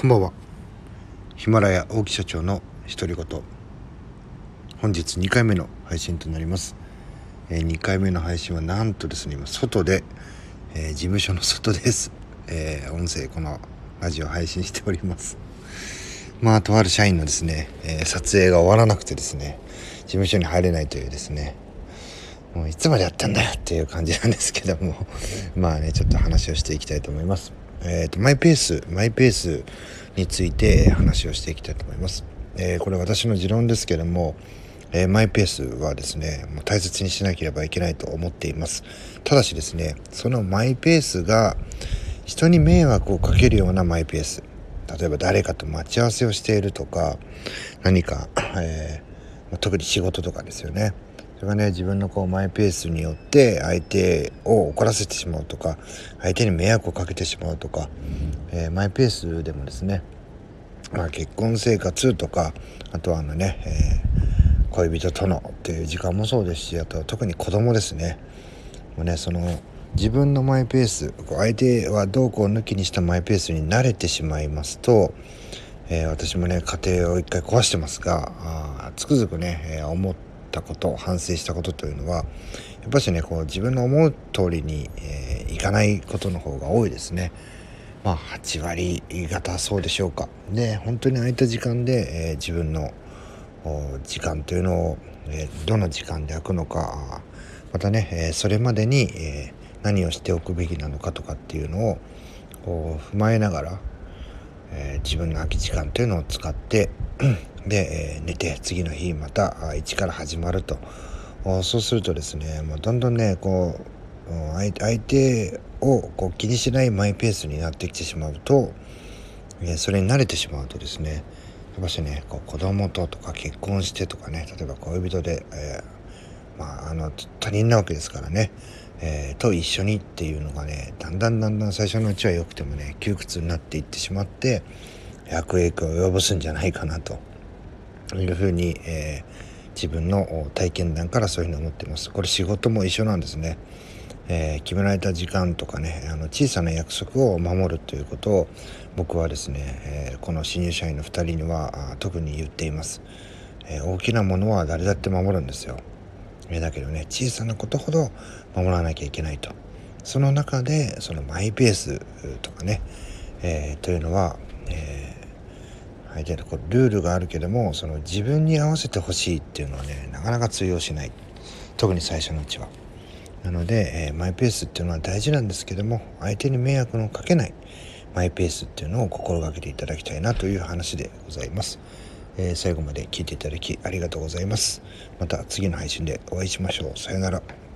こんばんは。ヒマラヤ大木社長の独り言本日2回目の配信となります、えー、2回目の配信はなんとですね今外で、えー、事務所の外です、えー、音声このラジオ配信しております。まあとある社員のですね、え撮影が終わらなくてですね事務所に入れないというですね。もういつまでやってんだよっていう感じなんですけども。まあねちょっと話をしていきたいと思います。えーと、マイペースマイペースについて話をしていきたいと思います、えー、これ私の持論ですけども、えー、マイペースはですねもう大切にしなければいけないと思っています。ただしですねそのマイペースが人に迷惑をかけるようなマイペース例えば誰かと待ち合わせをしているとか何か、えー、特に仕事とかですよね。それがね自分のこうマイペースによって相手を怒らせてしまうとか相手に迷惑をかけてしまうとか、えー、マイペースでもですね、まあ、結婚生活とかあとはあのね、えー、恋人とのっていう時間もそうですしあとは特に子供ですね。もうねその自分のマイペース相手はどうこう抜きにしたマイペースに慣れてしまいますと、えー、私もね家庭を一回壊してますがあつくづくね、えー、思ってったこと反省したことというのはやっぱしねこう自分の思う通りに、えー、いかないことの方が多いですね。まあ8割方そうでしょうか。で本当に空いた時間で、えー、自分の時間というのを、えー、どの時間で空くのかまたね、えそれまでに、え何をしておくべきなのかとかっていうのをこう踏まえながら、え自分の空き時間というのを使ってで、えー、寝て次の日また一から始まると。そうするとですねもうどんどんねこう相手をこう気にしないマイペースになってきてしまうと、え、それに慣れてしまうとですねやっぱしねこう子供ととか結婚してとかね例えば恋人で、えー、まああの他人なわけですからね、えー、と一緒にっていうのがねだんだんだんだん最初のうちは良くてもね窮屈になっていってしまって悪影響を及ぼすんじゃないかなと。いうふうに、えー、自分の体験談からそういうふうに思っています。これ仕事も一緒なんですね、えー、決められた時間とかねあの小さな約束を守るということを僕はですね、えー、この新入社員の2人には特に言っています、え大きなものは誰だって守るんですよ、えだけどね小さなことほど守らなきゃいけないと。その中でそのマイペースとかね、えというのは、相手のこうルールがあるけどもその自分に合わせてほしいっていうのはねなかなか通用しない特に最初のうちは。なので、えー、マイペースっていうのは大事なんですけども相手に迷惑のかけないマイペースっていうのを心がけていただきたいなという話でございます。えー、最後まで聞いていただきありがとうございます。また次の配信でお会いしましょう。さよなら。